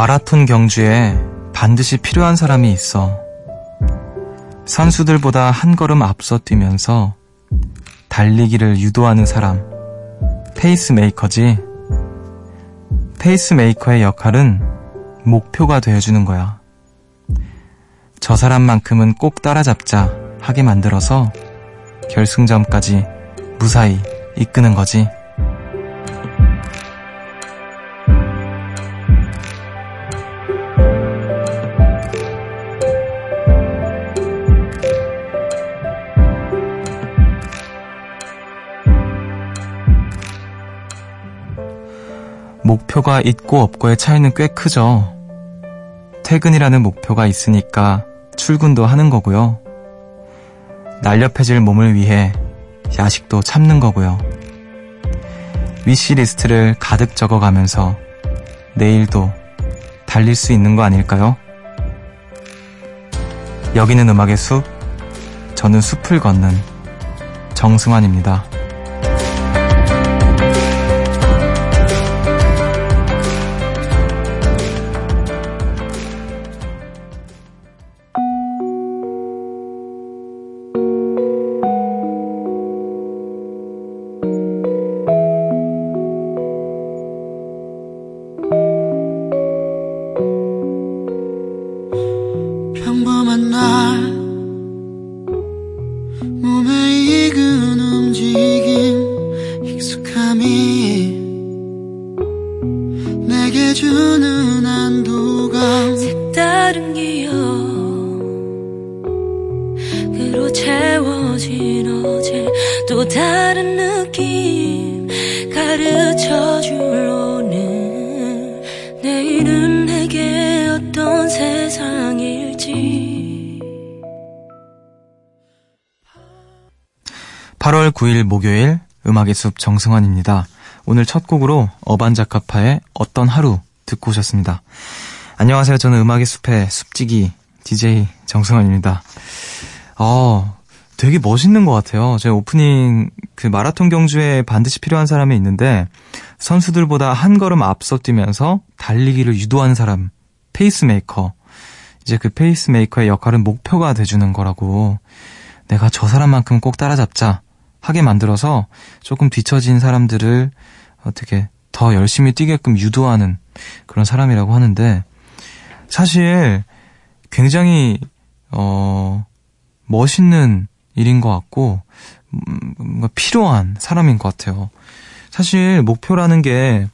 마라톤 경주에 반드시 필요한 사람이 있어. 선수들보다 한 걸음 앞서 뛰면서 달리기를 유도하는 사람. 페이스메이커지. 페이스메이커의 역할은 목표가 되어주는 거야. 저 사람만큼은 꼭 따라잡자 하게 만들어서 결승점까지 무사히 이끄는 거지. 목표가 있고 없고의 차이는 꽤 크죠. 퇴근이라는 목표가 있으니까 출근도 하는 거고요. 날렵해질 몸을 위해 야식도 참는 거고요. 위시리스트를 가득 적어가면서 내일도 달릴 수 있는 거 아닐까요? 여기는 음악의 숲, 저는 숲을 걷는 정승환입니다. 목요일 음악의 숲 정승환입니다. 오늘 첫 곡으로 어반자카파의 어떤 하루 듣고 오셨습니다. 안녕하세요. 저는 음악의 숲의 숲지기 DJ 정승환입니다. 어, 되게 멋있는 것 같아요. 제 오프닝 그 마라톤 경주에 반드시 필요한 사람이 있는데 선수들보다 한 걸음 앞서 뛰면서 달리기를 유도하는 사람 페이스메이커 이제 그 페이스메이커의 역할은 목표가 돼주는 거라고 내가 저 사람만큼 꼭 따라잡자 하게 만들어서 조금 뒤처진 사람들을 어떻게 더 열심히 뛰게끔 유도하는 그런 사람이라고 하는데 사실 굉장히 어 멋있는 일인 것 같고 음, 뭔가 필요한 사람인 것 같아요. 사실 목표라는 게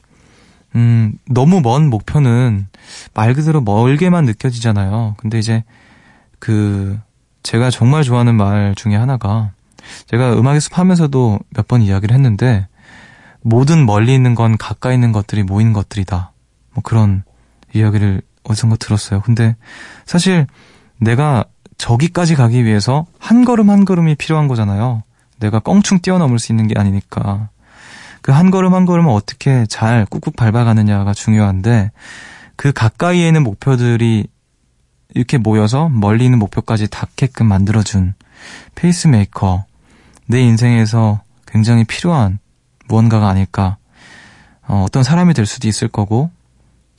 음, 너무 먼 목표는 말 그대로 멀게만 느껴지잖아요. 근데 이제 그 제가 정말 좋아하는 말 중에 하나가 제가 음악 연습하면서도 몇 번 이야기를 했는데 모든 멀리 있는 건 가까이 있는 것들이 모인 것들이다. 뭐 그런 이야기를 어디선가 들었어요. 근데 사실 내가 저기까지 가기 위해서 한 걸음 한 걸음이 필요한 거잖아요. 내가 껑충 뛰어넘을 수 있는 게 아니니까. 그 한 걸음 한 걸음을 어떻게 잘 꾹꾹 밟아가느냐가 중요한데 그 가까이에 있는 목표들이 이렇게 모여서 멀리 있는 목표까지 닿게끔 만들어준 페이스메이커. 내 인생에서 굉장히 필요한 무언가가 아닐까. 어, 어떤 사람이 될 수도 있을 거고,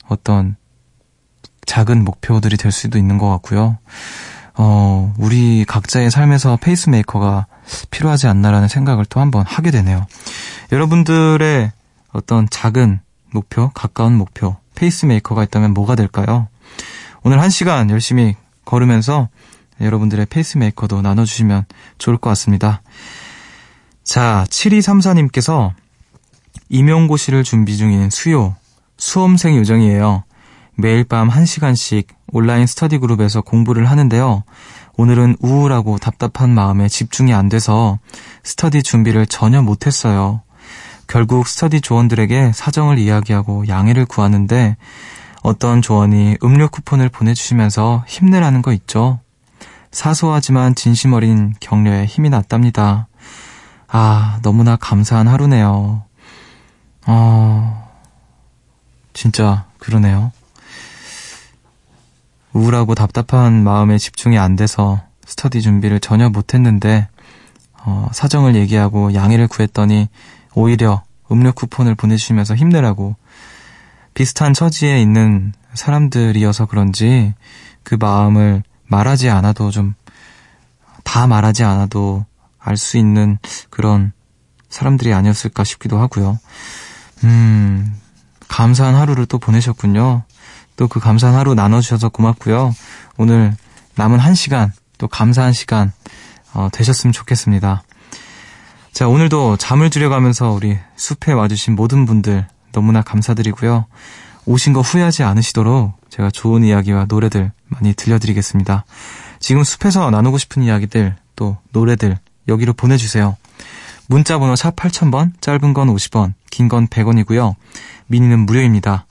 어떤 작은 목표들이 될 수도 있는 것 같고요. 어, 우리 각자의 삶에서 페이스메이커가 필요하지 않나라는 생각을 또 한번 하게 되네요. 여러분들의 어떤 작은 목표, 가까운 목표, 페이스메이커가 있다면 뭐가 될까요? 오늘 한 시간 열심히 걸으면서 여러분들의 페이스메이커도 나눠주시면 좋을 것 같습니다. 자, 7234님께서 임용고시를 준비 중인 수요, 수험생 요정이에요. 매일 밤 1시간씩 온라인 스터디 그룹에서 공부를 하는데요. 오늘은 우울하고 답답한 마음에 집중이 안 돼서 스터디 준비를 전혀 못했어요. 결국 스터디 조원들에게 사정을 이야기하고 양해를 구하는데 어떤 조원이 음료 쿠폰을 보내주시면서 힘내라는 거 있죠. 사소하지만 진심 어린 격려에 힘이 났답니다. 아, 너무나 감사한 하루네요. 어, 진짜 그러네요. 우울하고 답답한 마음에 집중이 안 돼서 스터디 준비를 전혀 못했는데 어, 사정을 얘기하고 양해를 구했더니 오히려 음료 쿠폰을 보내주시면서 힘내라고 비슷한 처지에 있는 사람들이어서 그런지 그 마음을 말하지 않아도 좀 다 말하지 않아도 알 수 있는 그런 사람들이 아니었을까 싶기도 하고요. 음, 감사한 하루를 또 보내셨군요. 또 그 감사한 하루 나눠주셔서 고맙고요. 오늘 남은 한 시간, 또 감사한 시간, 어, 되셨으면 좋겠습니다. 자, 오늘도 잠을 줄여가면서 우리 숲에 와주신 모든 분들 너무나 감사드리고요. 오신 거 후회하지 않으시도록 제가 좋은 이야기와 노래들 많이 들려드리겠습니다. 지금 숲에서 나누고 싶은 이야기들, 또 노래들 여기로 보내주세요. 문자 번호 샵 8000번, 짧은 건 50원, 긴 건 100원이고요. 미니는 무료입니다.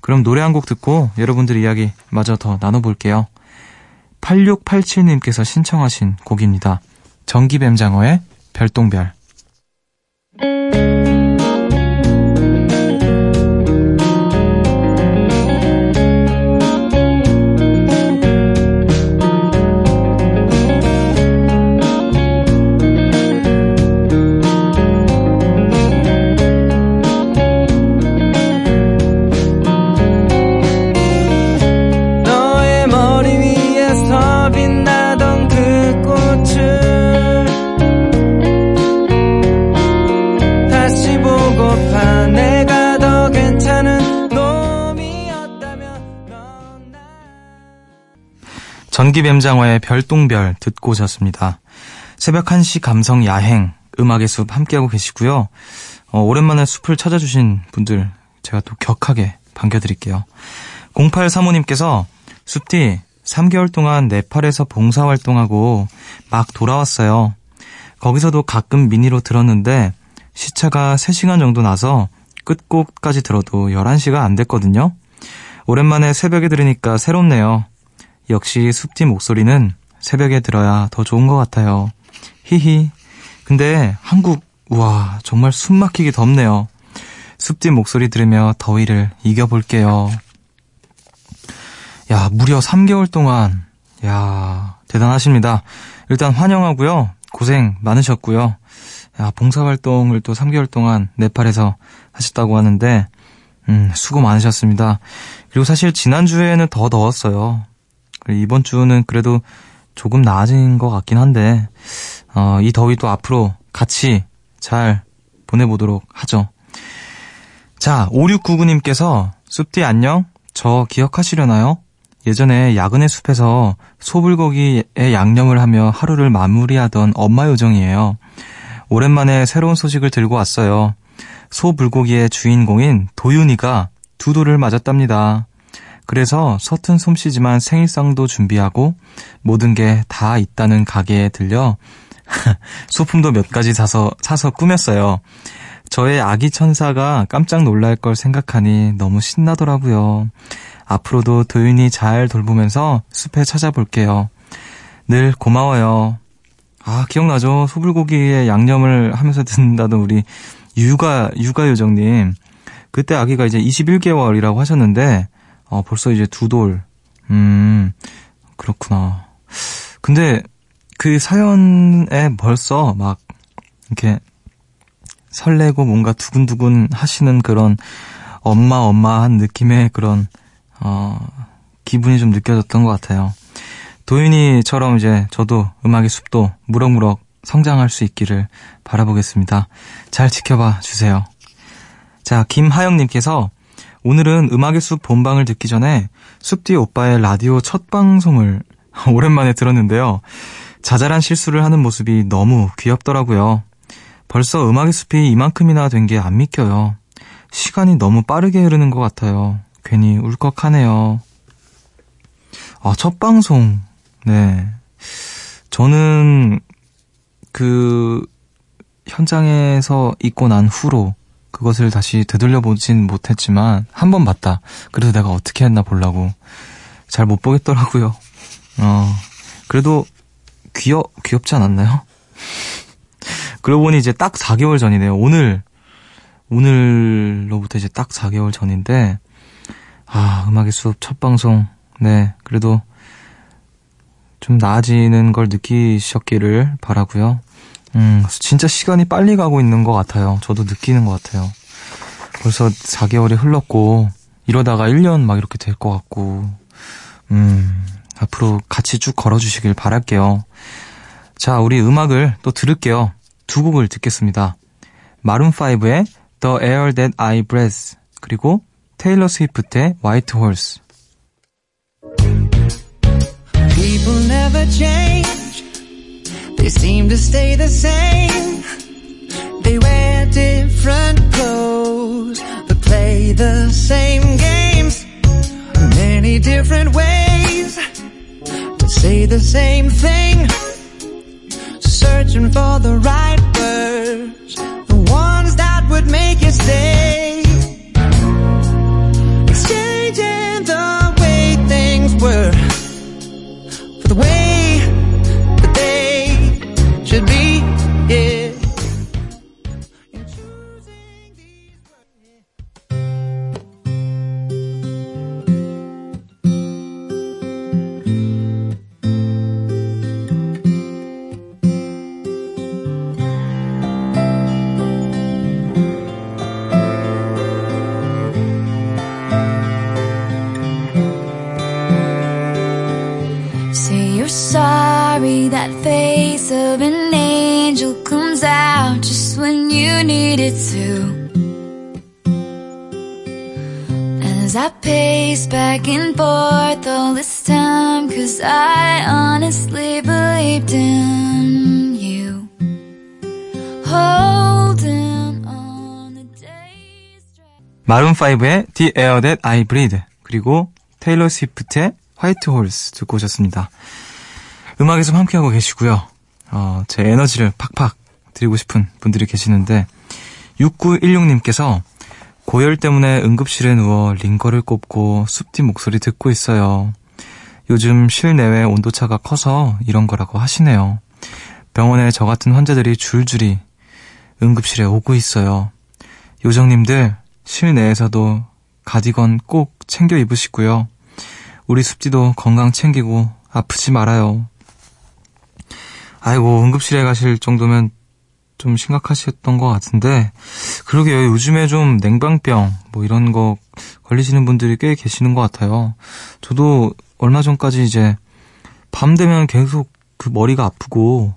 그럼 노래 한 곡 듣고 여러분들 이야기 마저 더 나눠볼게요. 8687님께서 신청하신 곡입니다. 전기뱀장어의 별똥별. 전기뱀장어의 별똥별 듣고 오셨습니다. 새벽 1시 감성 야행, 음악의 숲 함께하고 계시고요. 어, 오랜만에 숲을 찾아주신 분들 제가 또 격하게 반겨드릴게요. 0835님께서 숲디 3개월 동안 네팔에서 봉사활동하고 막 돌아왔어요. 거기서도 가끔 미니로 들었는데 시차가 3시간 정도 나서 끝곡까지 들어도 11시가 안 됐거든요. 오랜만에 새벽에 들으니까 새롭네요. 역시 숲디 목소리는 새벽에 들어야 더 좋은 것 같아요. 히히. 근데 한국, 우와, 정말 숨 막히게 덥네요. 숲디 목소리 들으며 더위를 이겨볼게요. 야, 무려 3개월 동안, 야, 대단하십니다. 일단 환영하고요. 고생 많으셨고요. 야, 봉사활동을 또 3개월 동안 네팔에서 하셨다고 하는데, 음, 수고 많으셨습니다. 그리고 사실 지난주에는 더 더웠어요. 이번 주는 그래도 조금 나아진 것 같긴 한데, 어, 이 더위 또 앞으로 같이 잘 보내보도록 하죠. 자, 5699님께서 숲디 안녕? 저 기억하시려나요? 예전에 야근의 숲에서 소불고기의 양념을 하며 하루를 마무리하던 엄마 요정이에요. 오랜만에 새로운 소식을 들고 왔어요. 소불고기의 주인공인 도윤이가 두도를 맞았답니다. 그래서 서툰 솜씨지만 생일상도 준비하고 모든 게 다 있다는 가게에 들려 소품도 몇 가지 사서 사서 꾸몄어요. 저의 아기 천사가 깜짝 놀랄 걸 생각하니 너무 신나더라고요. 앞으로도 도윤이 잘 돌보면서 숲에 찾아볼게요. 늘 고마워요. 아, 기억나죠? 소불고기에 양념을 하면서 듣는다던 우리 육아, 육아 요정님. 그때 아기가 이제 21개월이라고 하셨는데, 어, 벌써 이제 두 돌. 음, 그렇구나. 근데 그 사연에 벌써 막 이렇게 설레고 뭔가 두근두근 하시는 그런 엄마 엄마한 느낌의 그런 어 기분이 좀 느껴졌던 것 같아요. 도윤이처럼 이제 저도 음악의 숲도 무럭무럭 성장할 수 있기를 바라보겠습니다. 잘 지켜봐 주세요. 자, 김하영님께서 오늘은 음악의 숲 본방을 듣기 전에 숲뒤 오빠의 라디오 첫 방송을 오랜만에 들었는데요. 자잘한 실수를 하는 모습이 너무 귀엽더라고요. 벌써 음악의 숲이 이만큼이나 된 게 안 믿겨요. 시간이 너무 빠르게 흐르는 것 같아요. 괜히 울컥하네요. 아, 첫 방송. 네. 저는 그 현장에서 있고 난 후로 그것을 다시 되돌려 보진 못했지만 한 번 봤다. 그래서 내가 어떻게 했나 보려고 잘 못 보겠더라고요. 어 그래도 귀여 귀엽지 않았나요? 그러고 보니 이제 딱 4개월 전이네요. 오늘 오늘로부터 이제 딱 4개월 전인데 아 음악의 숲첫 방송 네 그래도 좀 나아지는 걸 느끼셨기를 바라고요. 음, 진짜 시간이 빨리 가고 있는 것 같아요. 저도 느끼는 것 같아요. 벌써 4개월이 흘렀고, 이러다가 1년 막 이렇게 될 것 같고, 음, 앞으로 같이 쭉 걸어주시길 바랄게요. 자, 우리 음악을 또 들을게요. 두 곡을 듣겠습니다. 마룬5의 The Air That I Breathe, 그리고 테일러 스위프트의 White Horse. People never change. They seem to stay the same. They wear different clothes, but play the same games. Many different ways to say the same thing. Searching for the right words, 마룬5의 The Air That I Breathe, 그리고 테일러 스위프트의 화이트 홀스 듣고 오셨습니다. 음악에서 함께하고 계시고요. 어, 제 에너지를 팍팍 드리고 싶은 분들이 계시는데 6916님께서 고열 때문에 응급실에 누워 링거를 꼽고 숲뒤 목소리 듣고 있어요. 요즘 실내외 온도차가 커서 이런 거라고 하시네요. 병원에 저 같은 환자들이 줄줄이 응급실에 오고 있어요. 요정님들 실내에서도 가디건 꼭 챙겨 입으시고요. 우리 숲지도 건강 챙기고 아프지 말아요. 아이고, 응급실에 가실 정도면 좀 심각하셨던 것 같은데, 그러게요. 요즘에 좀 냉방병, 뭐 이런 거 걸리시는 분들이 꽤 계시는 것 같아요. 저도 얼마 전까지 이제 밤 되면 계속 그 머리가 아프고,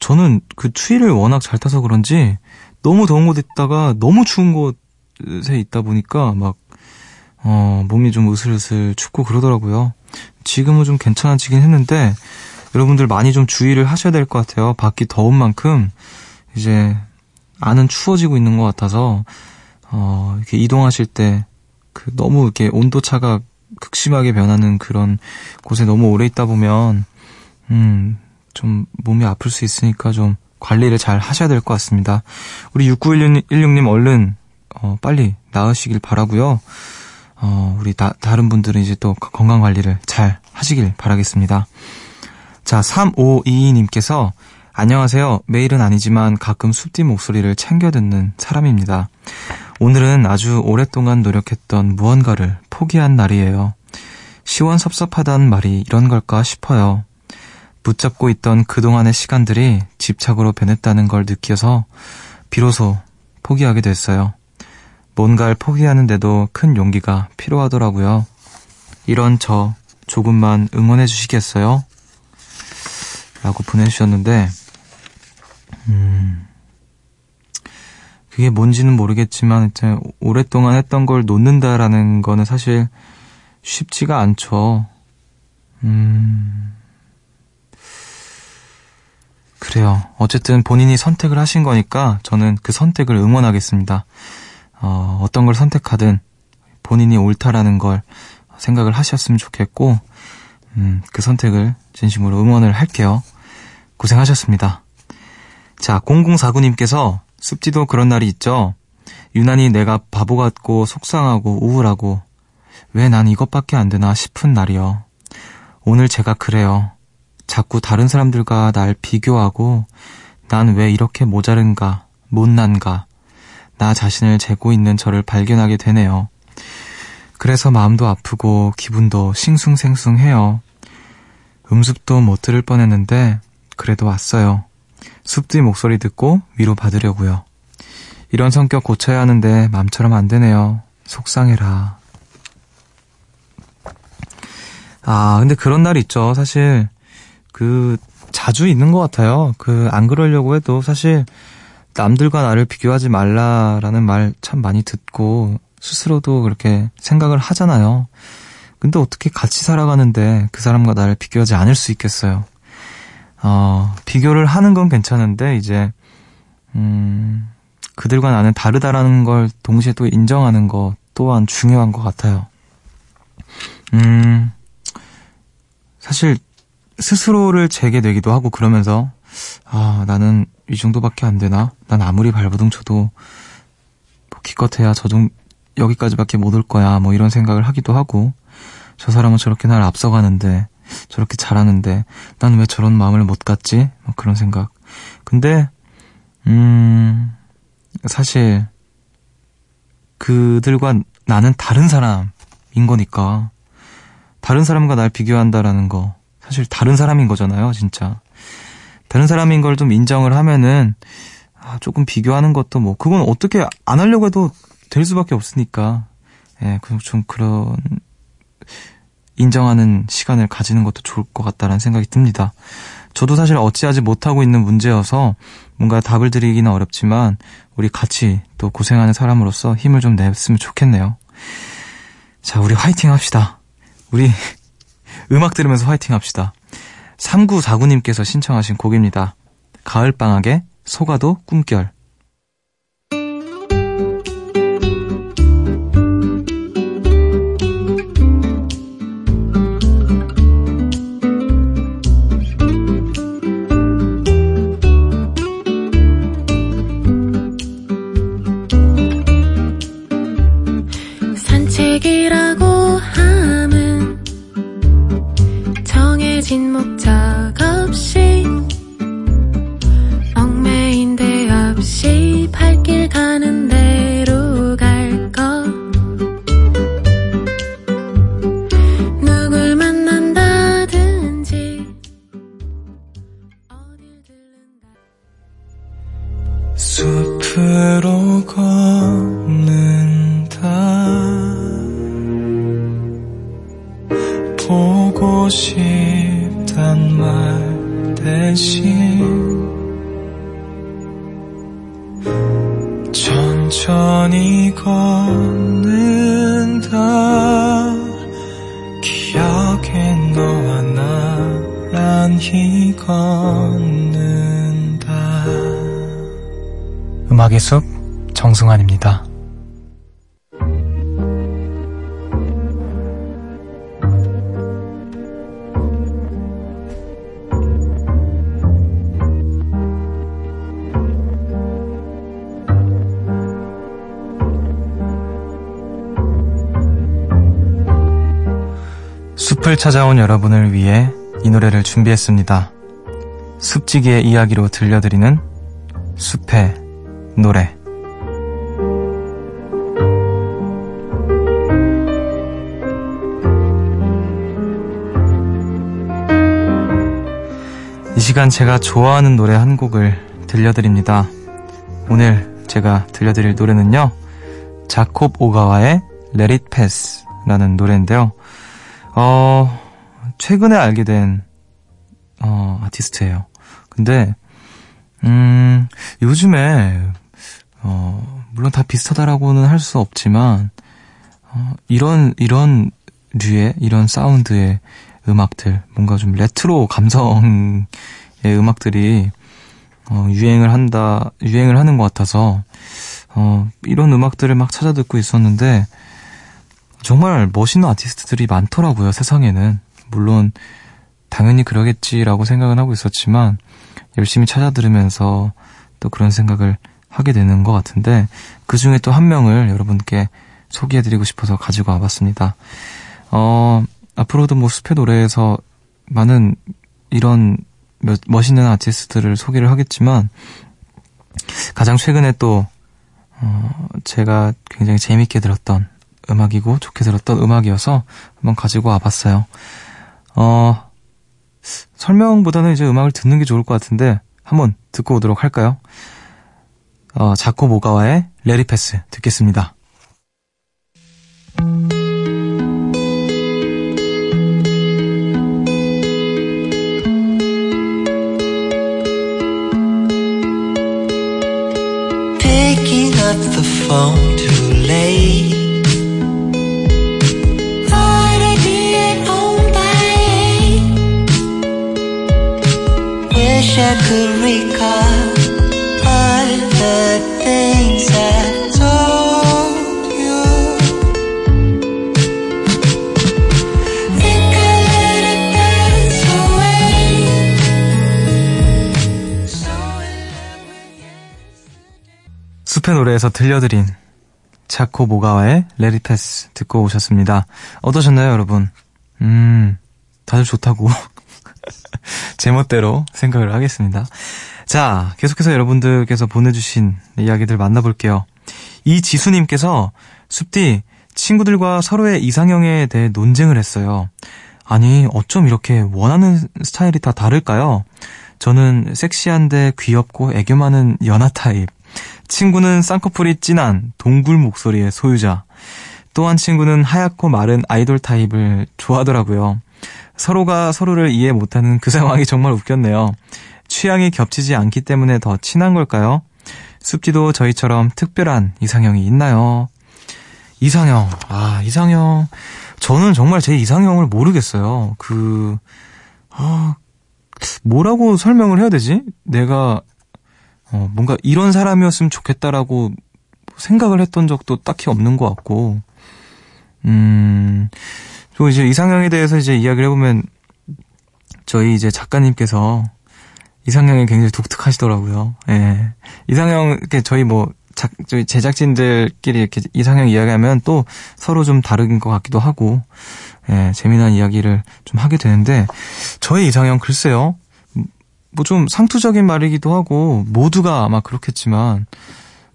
저는 그 추위를 워낙 잘 타서 그런지 너무 더운 곳에 있다가 너무 추운 곳 에 있다 보니까 막, 어, 몸이 좀 으슬으슬 춥고 그러더라고요. 지금은 좀 괜찮아지긴 했는데, 여러분들 많이 좀 주의를 하셔야 될 것 같아요. 밖이 더운 만큼 이제 안은 추워지고 있는 것 같아서 어, 이렇게 이동하실 때 그 너무 이렇게 온도 차가 극심하게 변하는 그런 곳에 너무 오래 있다 보면 음, 좀 몸이 아플 수 있으니까 좀 관리를 잘 하셔야 될 것 같습니다. 우리 6916님 얼른 어, 빨리 나으시길 바라고요. 어, 우리 다, 다른 분들은 이제 또 건강 관리를 잘 하시길 바라겠습니다. 자, 3522님께서 안녕하세요. 매일은 아니지만 가끔 숲뒤 목소리를 챙겨 듣는 사람입니다. 오늘은 아주 오랫동안 노력했던 무언가를 포기한 날이에요. 시원섭섭하다는 말이 이런 걸까 싶어요. 붙잡고 있던 그동안의 시간들이 집착으로 변했다는 걸 느껴서 비로소 포기하게 됐어요. 뭔가를 포기하는데도 큰 용기가 필요하더라고요. 이런 저 조금만 응원해 주시겠어요? 라고 보내주셨는데, 음, 그게 뭔지는 모르겠지만, 이제 오랫동안 했던 걸 놓는다라는 거는 사실 쉽지가 않죠. 음, 그래요. 어쨌든 본인이 선택을 하신 거니까 저는 그 선택을 응원하겠습니다. 어, 어떤 걸 선택하든 본인이 옳다라는 걸 생각을 하셨으면 좋겠고, 음, 그 선택을 진심으로 응원을 할게요. 고생하셨습니다. 자, 0049님께서 습지도 그런 날이 있죠. 유난히 내가 바보 같고 속상하고 우울하고 왜 난 이것밖에 안 되나 싶은 날이요. 오늘 제가 그래요. 자꾸 다른 사람들과 날 비교하고 난 왜 이렇게 모자른가, 못난가, 나 자신을 재고 있는 저를 발견하게 되네요. 그래서 마음도 아프고 기분도 싱숭생숭해요. 음습도 못 들을 뻔했는데 그래도 왔어요. 숲뒤 목소리 듣고 위로 받으려고요. 이런 성격 고쳐야 하는데 맘처럼 안 되네요. 속상해라. 아, 근데 그런 날이 있죠. 사실, 그, 자주 있는 것 같아요. 그, 안 그러려고 해도 사실, 남들과 나를 비교하지 말라라는 말 참 많이 듣고, 스스로도 그렇게 생각을 하잖아요. 근데 어떻게 같이 살아가는데 그 사람과 나를 비교하지 않을 수 있겠어요. 어, 비교를 하는 건 괜찮은데, 이제, 음, 그들과 나는 다르다라는 걸 동시에 또 인정하는 것 또한 중요한 것 같아요. 음, 사실 스스로를 재게 되기도 하고 그러면서 아 나는 이 정도밖에 안 되나? 난 아무리 발버둥 쳐도 뭐 기껏해야 저 정, 여기까지밖에 못 올 거야 뭐 이런 생각을 하기도 하고 저 사람은 저렇게 날 앞서가는데 저렇게 잘하는데 난 왜 저런 마음을 못 갖지? 뭐 그런 생각. 근데 음 사실 그들과 나는 다른 사람인 거니까 다른 사람과 날 비교한다라는 거 사실 다른 사람인 거잖아요, 진짜. 다른 사람인 걸 좀 인정을 하면은 아, 조금 비교하는 것도 뭐 그건 어떻게 안 하려고 해도 될 수밖에 없으니까 예, 좀 그런 인정하는 시간을 가지는 것도 좋을 것 같다라는 생각이 듭니다. 저도 사실 어찌하지 못하고 있는 문제여서 뭔가 답을 드리기는 어렵지만 우리 같이 또 고생하는 사람으로서 힘을 좀 냈으면 좋겠네요. 자, 우리 화이팅 합시다. 우리 음악 들으면서 화이팅 합시다. 3949님께서 신청하신 곡입니다. 가을방학의 소가도 꿈결. 음악의 숲 정승환입니다. 숲을 찾아온 여러분을 위해 이 노래를 준비했습니다. 숲지기의 이야기로 들려드리는 숲의 노래 이 시간 제가 좋아하는 노래 한 곡을 들려드립니다. 오늘 제가 들려드릴 노래는요. 자콥 오가와의 Let It Pass 라는 노래인데요. 어, 최근에 알게 된, 어, 아티스트예요. 근데, 음, 요즘에 어, 물론 다 비슷하다라고는 할 수 없지만, 어, 이런, 이런 류의, 이런 사운드의 음악들, 뭔가 좀 레트로 감성의 음악들이, 어, 유행을 한다, 유행을 하는 것 같아서, 어, 이런 음악들을 막 찾아 듣고 있었는데, 정말 멋있는 아티스트들이 많더라고요, 세상에는. 물론, 당연히 그러겠지라고 생각은 하고 있었지만, 열심히 찾아 들으면서 또 그런 생각을 하게 되는 것 같은데 그 중에 또 한 명을 여러분께 소개해드리고 싶어서 가지고 와봤습니다. 어, 앞으로도 뭐 숲의 노래에서 많은 이런 멋있는 아티스트들을 소개를 하겠지만 가장 최근에 또 어, 제가 굉장히 재밌게 들었던 음악이고 좋게 들었던 음악이어서 한번 가지고 와봤어요. 어, 설명보다는 이제 음악을 듣는 게 좋을 것 같은데 한번 듣고 오도록 할까요? 어, 자코 모가와의 레리패스 듣겠습니다. phone 숲의 노래에서 들려드린 자코 모가와의 레리패스 듣고 오셨습니다. 어떠셨나요, 여러분? 음, 다들 좋다고. 제멋대로 생각을 하겠습니다. 자, 계속해서 여러분들께서 보내주신 이야기들 만나볼게요. 이지수님께서 숲디 친구들과 서로의 이상형에 대해 논쟁을 했어요. 아니, 어쩜 이렇게 원하는 스타일이 다 다를까요? 저는 섹시한데 귀엽고 애교 많은 연하 타입. 친구는 쌍꺼풀이 진한 동굴 목소리의 소유자. 또한 친구는 하얗고 마른 아이돌 타입을 좋아하더라고요. 서로가 서로를 이해 못하는 그 상황이 정말 웃겼네요. 취향이 겹치지 않기 때문에 더 친한 걸까요? 숲지도 저희처럼 특별한 이상형이 있나요? 이상형, 아, 이상형. 저는 정말 제 이상형을 모르겠어요. 그, 아, 뭐라고 설명을 해야 되지? 내가, 어, 뭔가 이런 사람이었으면 좋겠다라고 생각을 했던 적도 딱히 없는 것 같고, 음, 또 이제 이상형에 대해서 이제 이야기를 해보면, 저희 이제 작가님께서 이상형이 굉장히 독특하시더라고요. 예. 이상형, 이렇게 저희 뭐, 작, 저희 제작진들끼리 이렇게 이상형 이야기하면 또 서로 좀 다른 것 같기도 하고, 예, 재미난 이야기를 좀 하게 되는데, 저의 이상형 글쎄요. 뭐 좀 상투적인 말이기도 하고, 모두가 아마 그렇겠지만,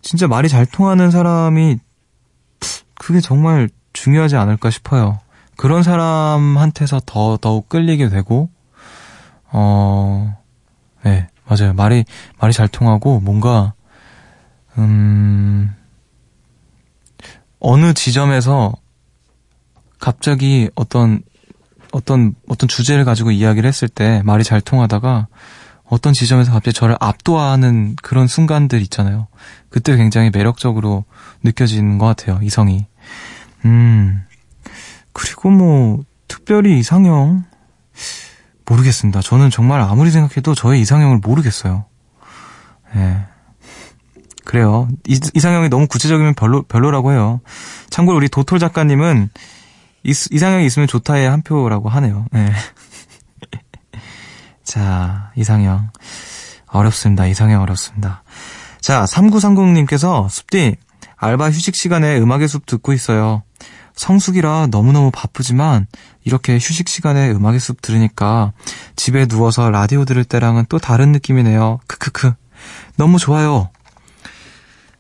진짜 말이 잘 통하는 사람이, 그게 정말 중요하지 않을까 싶어요. 그런 사람한테서 더, 더욱 끌리게 되고, 어, 네, 맞아요. 말이, 말이 잘 통하고, 뭔가, 음, 어느 지점에서 갑자기 어떤, 어떤, 어떤 주제를 가지고 이야기를 했을 때 말이 잘 통하다가 어떤 지점에서 갑자기 저를 압도하는 그런 순간들 있잖아요. 그때 굉장히 매력적으로 느껴지는 것 같아요, 이성이. 음, 그리고 뭐, 특별히 이상형, 모르겠습니다. 저는 정말 아무리 생각해도 저의 이상형을 모르겠어요. 예. 네. 그래요. 이, 이상형이 너무 구체적이면 별로, 별로라고 해요. 참고로 우리 도톨 작가님은 이, 이상형이 있으면 좋다에 한 표라고 하네요. 네. 자, 이상형. 어렵습니다. 이상형 어렵습니다. 자, 3930님께서 숲디, 알바 휴식 시간에 음악의 숲 듣고 있어요. 성수기라 너무너무 바쁘지만 이렇게 휴식 시간에 음악의 숲 들으니까 집에 누워서 라디오 들을 때랑은 또 다른 느낌이네요. 크크크. 너무 좋아요.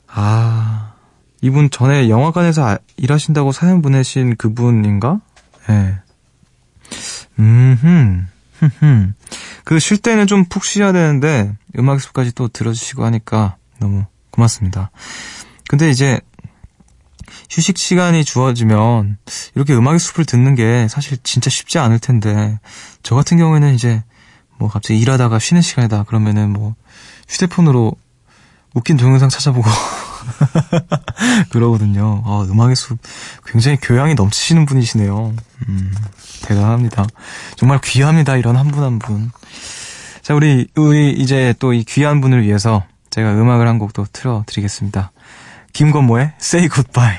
아, 이분 전에 영화관에서 아, 일하신다고 사연 보내신 그분인가? 예. 네. 음흠. 그쉴 때는 좀 푹 쉬어야 되는데 음악 숲까지 또 들어주시고 하니까 너무 고맙습니다. 근데 이제 휴식 시간이 주어지면 이렇게 음악의 숲을 듣는 게 사실 진짜 쉽지 않을 텐데 저 같은 경우에는 이제 뭐 갑자기 일하다가 쉬는 시간이다 그러면은 뭐 휴대폰으로 웃긴 동영상 찾아보고 그러거든요. 아, 음악의 숲 굉장히 교양이 넘치시는 분이시네요. 음, 대단합니다. 정말 귀합니다. 이런 한 분 한 분. 자, 우리 우리 이제 또 이 귀한 분을 위해서 제가 음악을 한 곡도 틀어 드리겠습니다. 김건모의 Say Goodbye.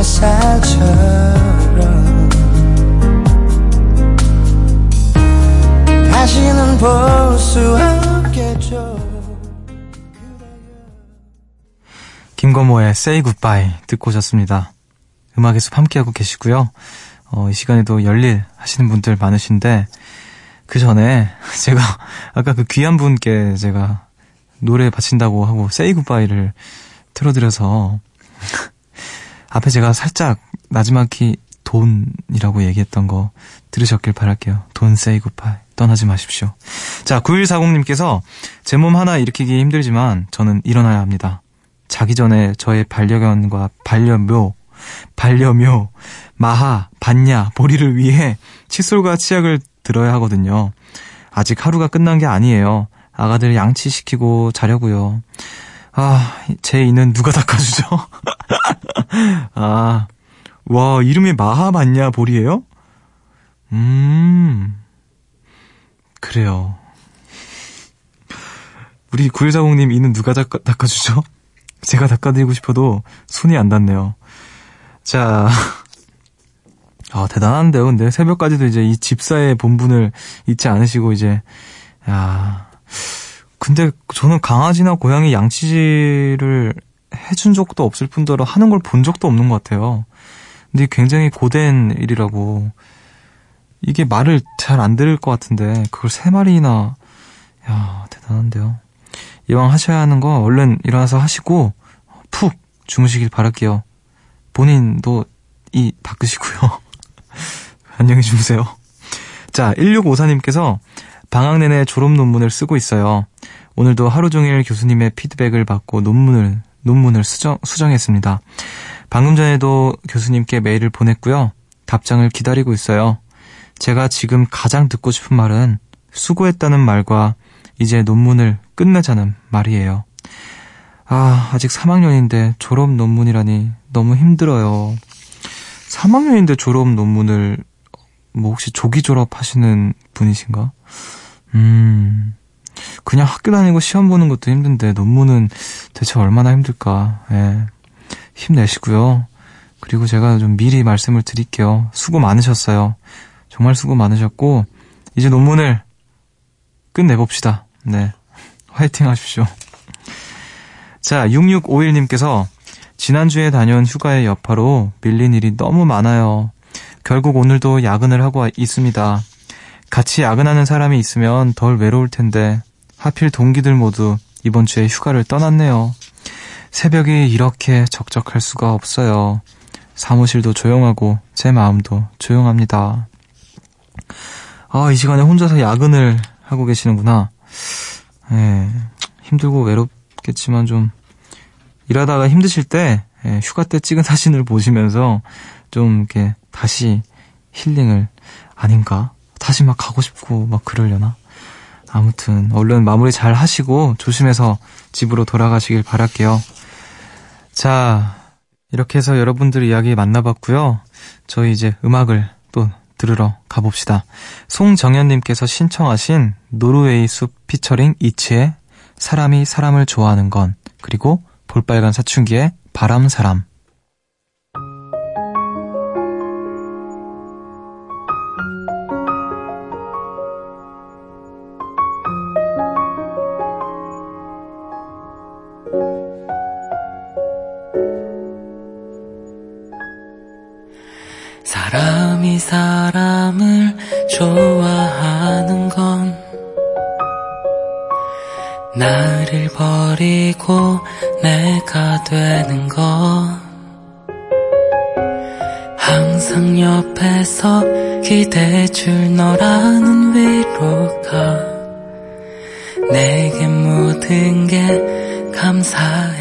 햇살처럼 다시는 볼 수 없겠죠 김건모의 Say Goodbye 듣고 오셨습니다. 음악의 숲 함께하고 계시고요. 어, 이 시간에도 열일 하시는 분들 많으신데 그 전에 제가 아까 그 귀한 분께 제가 노래 바친다고 하고 Say Goodbye를 틀어드려서 앞에 제가 살짝 나지막히 돈이라고 얘기했던 거 들으셨길 바랄게요. 돈 세이 굿바이. 떠나지 마십시오. 자, 9140님께서 제 몸 하나 일으키기 힘들지만 저는 일어나야 합니다. 자기 전에 저의 반려견과 반려묘, 반려묘, 마하, 반야, 보리를 위해 칫솔과 치약을 들어야 하거든요. 아직 하루가 끝난 게 아니에요. 아가들 양치시키고 자려고요. 아, 제 이는 누가 닦아주죠? 아, 와, 이름이 마하 반야 보리예요? 음, 그래요. 우리 9140님 이는 누가 닦아, 닦아주죠? 제가 닦아드리고 싶어도 손이 안 닿네요. 자, 아, 대단한데요. 근데 새벽까지도 이제 이 집사의 본분을 잊지 않으시고 이제, 야 근데 저는 강아지나 고양이 양치질을 해준 적도 없을 뿐더러 하는 걸 본 적도 없는 것 같아요. 근데 굉장히 고된 일이라고. 이게 말을 잘 안 들을 것 같은데, 그걸 세 마리나, 야 대단한데요. 이왕 하셔야 하는 거 얼른 일어나서 하시고, 푹 주무시길 바랄게요. 본인도 이 닦으시고요. 안녕히 주무세요. 자, 1654님께서 방학 내내 졸업 논문을 쓰고 있어요. 오늘도 하루 종일 교수님의 피드백을 받고 논문을, 논문을 수정, 수정했습니다. 방금 전에도 교수님께 메일을 보냈고요. 답장을 기다리고 있어요. 제가 지금 가장 듣고 싶은 말은 수고했다는 말과 이제 논문을 끝내자는 말이에요. 아, 아직 3학년인데 졸업 논문이라니 너무 힘들어요. 3학년인데 졸업 논문을 뭐 혹시 조기 졸업하시는 분이신가? 음, 그냥 학교 다니고 시험 보는 것도 힘든데 논문은 대체 얼마나 힘들까? 예. 힘내시고요. 그리고 제가 좀 미리 말씀을 드릴게요. 수고 많으셨어요. 정말 수고 많으셨고, 이제 논문을 끝내봅시다. 네. 화이팅 하십시오. 자, 6651님께서 지난주에 다녀온 휴가의 여파로 밀린 일이 너무 많아요. 결국 오늘도 야근을 하고 있습니다. 같이 야근하는 사람이 있으면 덜 외로울 텐데 하필 동기들 모두 이번 주에 휴가를 떠났네요. 새벽이 이렇게 적적할 수가 없어요. 사무실도 조용하고 제 마음도 조용합니다. 아, 이 시간에 혼자서 야근을 하고 계시는구나. 예, 힘들고 외롭겠지만 좀 일하다가 힘드실 때 예, 휴가 때 찍은 사진을 보시면서 좀 이렇게 다시 힐링을 아닌가? 다시 막 가고 싶고 막 그러려나? 아무튼 얼른 마무리 잘 하시고 조심해서 집으로 돌아가시길 바랄게요. 자, 이렇게 해서 여러분들 이야기 만나봤고요. 저희 이제 음악을 또 들으러 가봅시다. 송정현님께서 신청하신 노르웨이 숲 피처링 이치의 사람이 사람을 좋아하는 건 그리고 볼빨간 사춘기의 바람 사람 나를 버리고 내가 되는 건 항상 옆에서 기대줄 너라는 위로가 내게 모든 게 감사했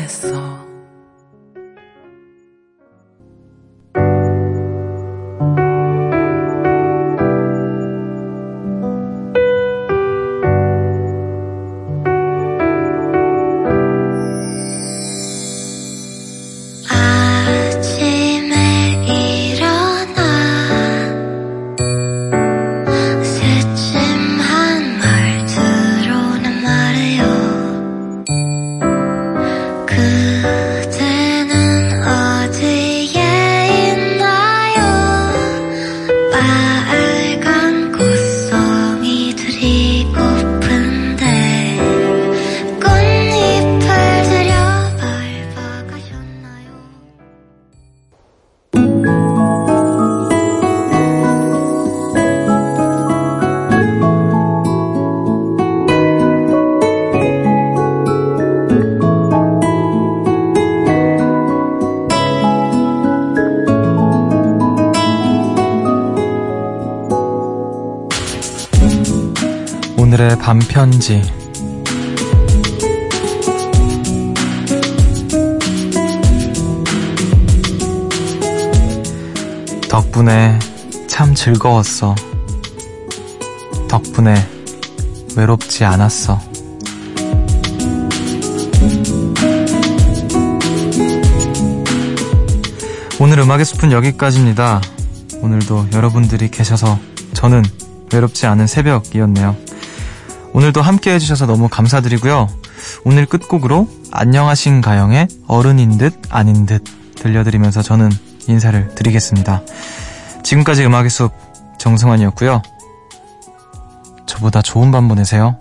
편지 덕분에 참 즐거웠어. 덕분에 외롭지 않았어. 오늘 음악의 숲은 여기까지입니다. 오늘도 여러분들이 계셔서 저는 외롭지 않은 새벽이었네요. 오늘도 함께 해주셔서 너무 감사드리고요. 오늘 끝곡으로 안녕하신 가영의 어른인 듯 아닌 듯 들려드리면서 저는 인사를 드리겠습니다. 지금까지 음악의 숲 정승환이었고요. 저보다 좋은 밤 보내세요.